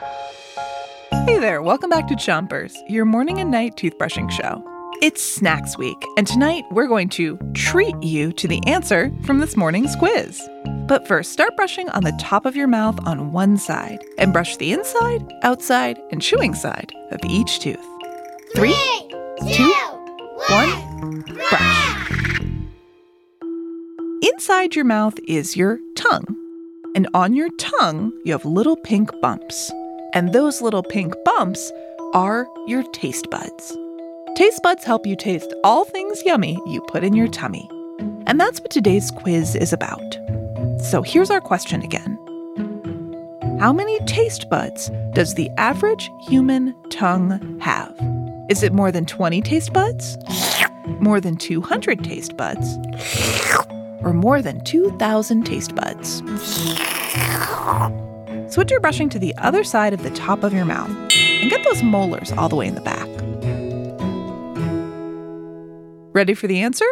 Hey there, welcome back to Chompers, your morning and night toothbrushing show. It's Snacks Week, and tonight we're going to treat you to the answer from this morning's quiz. But first, start brushing on the top of your mouth on one side and brush the inside, outside, and chewing side of each tooth. Three, two, one, brush. Inside your mouth is your tongue. And on your tongue, you have little pink bumps. And those little pink bumps are your taste buds. Taste buds help you taste all things yummy you put in your tummy. And that's what today's quiz is about. So here's our question again How many taste buds does the average human tongue have? Is it more than 20 taste buds? More than 200 taste buds? Or more than 2,000 taste buds? Switch your brushing to the other side of the top of your mouth and get those molars all the way in the back. Ready for the answer?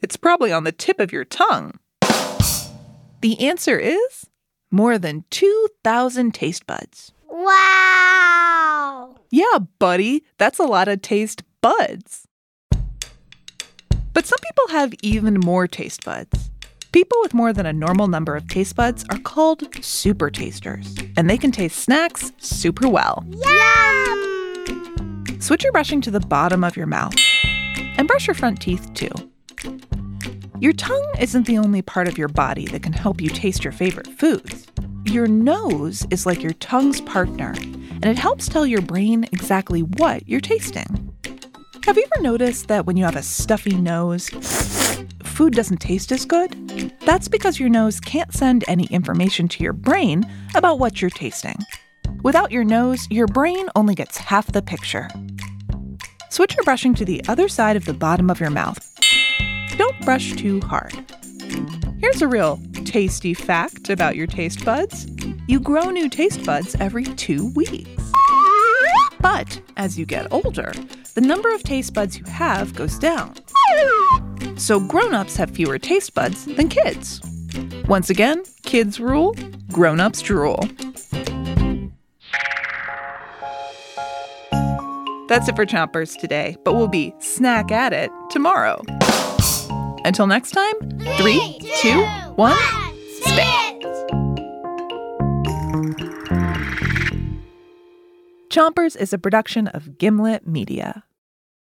It's probably on the tip of your tongue. The answer is more than 2,000 taste buds. Wow! Yeah, buddy, that's a lot of taste buds. But some people have even more taste buds. People with more than a normal number of taste buds are called super tasters, and they can taste snacks super well. Yum! Switch your brushing to the bottom of your mouth and brush your front teeth too. Your tongue isn't the only part of your body that can help you taste your favorite foods. Your nose is like your tongue's partner, and it helps tell your brain exactly what you're tasting. Have you ever noticed that when you have a stuffy nose, food doesn't taste as good? That's because your nose can't send any information to your brain about what you're tasting. Without your nose, your brain only gets half the picture. Switch your brushing to the other side of the bottom of your mouth. Don't brush too hard. Here's a real tasty fact about your taste buds you grow new taste buds every two weeks. But as you get older, the number of taste buds you have goes down. So grown ups have fewer taste buds than kids. Once again, kids rule, grown ups drool. That's it for Chompers today, but we'll be snack at it tomorrow. Until next time, three, two, one, spit! Chompers is a production of Gimlet Media.